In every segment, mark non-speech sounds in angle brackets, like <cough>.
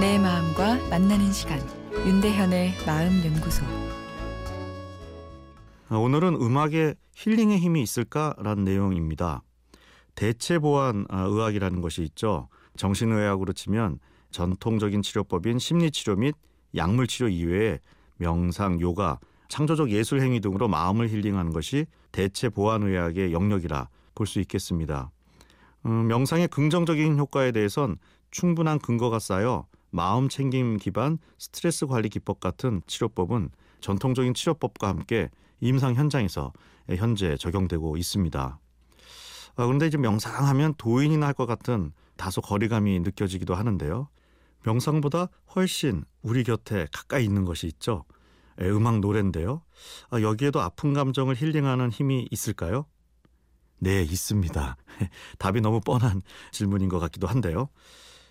만나는 시간 윤대현의 마음 연구소 오늘은 음악에 힐링의 힘이 있을까라는 내용입니다. 대체 보완 아, 의학이라는 것이 있죠. 정신의학으로 치면 전통적인 치료법인 심리치료 및 약물치료 이외에 명상, 요가, 창조적 예술 행위 등으로 마음을 힐링하는 것이 대체 보완 의학의 영역이라 볼 수 있겠습니다. 음, 명상의 긍정적인 효과에 대해선 충분한 근거가 쌓여 마음 챙김 기반 스트레스 관리 기법 같은 치료법은 전통적인 치료법과 함께 임상 현장에서 현재 적용되고 있습니다. 아, 그런데 이제 명상하면 도인이나 할 것 같은 다소 거리감이 느껴지기도 하는데요. 명상보다 훨씬 우리 곁에 가까이 있는 것이 있죠. 예, 음악 노래인데요. 아, 여기에도 아픈 감정을 힐링하는 힘이 있을까요? 네, 있습니다. <laughs> 답이 너무 뻔한 질문인 것 같기도 한데요.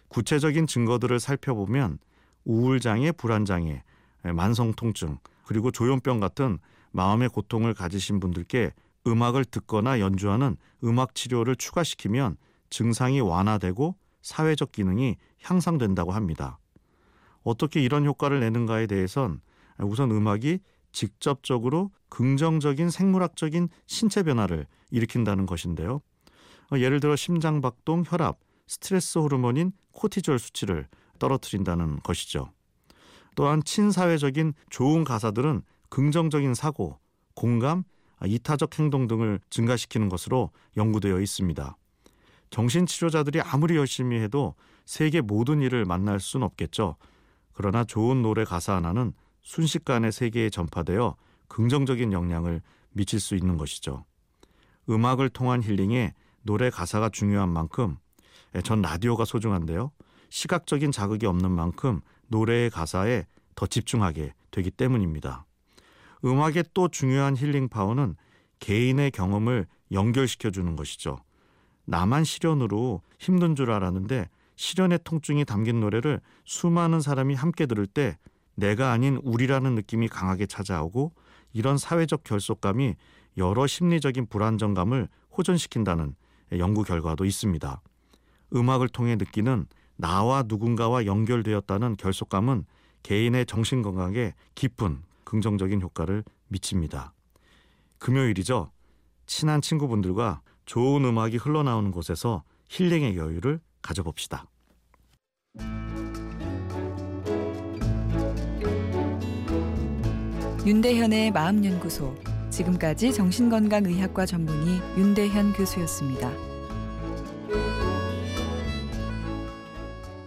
구체적인 증거들을 살펴보면 우울장애, 불안장애, 예, 만성통증, 그리고 조현병 같은 마음의 고통을 가지신 분들께 음악을 듣거나 연주하는 음악 치료를 추가시키면 증상이 완화되고 사회적 기능이 향상된다고 합니다. 어떻게 이런 효과를 내는가에 대해선 우선 음악이 직접적으로 긍정적인 생물학적인 신체 변화를 일으킨다는 것인데요. 예를 들어 심장박동, 혈압, 스트레스 호르몬인 코티졸 수치를 떨어뜨린다는 것이죠. 또한 친사회적인 좋은 가사들은 긍정적인 사고, 공감, 이타적 행동 등을 증가시키는 것으로 연구되어 있습니다. 정신치료자들이 아무리 열심히 해도 세계 모든 일을 만날 수는 없겠죠. 그러나 좋은 노래 가사 하나는 순식간에 세계에 전파되어 긍정적인 영향을 미칠 수 있는 것이죠. 음악을 통한 힐링에 노래 가사가 중요한 만큼 전 라디오가 소중한데요. 시각적인 자극이 없는 만큼 노래의 가사에 더 집중하게 되기 때문입니다. 음악의 또 중요한 힐링 파워는 개인의 경험을 연결시켜 주는 것이죠. 나만 시련으로 힘든 줄 알았는데 시련의 통증이 담긴 노래를 수많은 사람이 함께 들을 때 내가 아닌 우리라는 느낌이 강하게 찾아오고 이런 사회적 결속감이 여러 심리적인 불안정감을 호전시킨다는 연구 결과도 있습니다. 음악을 통해 느끼는 나와 누군가와 연결되었다는 결속감은 개인의 정신 건강에 깊은 긍정적인 효과를 미칩니다. 금요일이죠. 친한 친구분들과 좋은 음악이 흘러나오는 곳에서 힐링의 여유를 가져봅시다. 윤대현의 마음연구소 지금까지 정신건강의학과 전문의 윤대현 교수였습니다.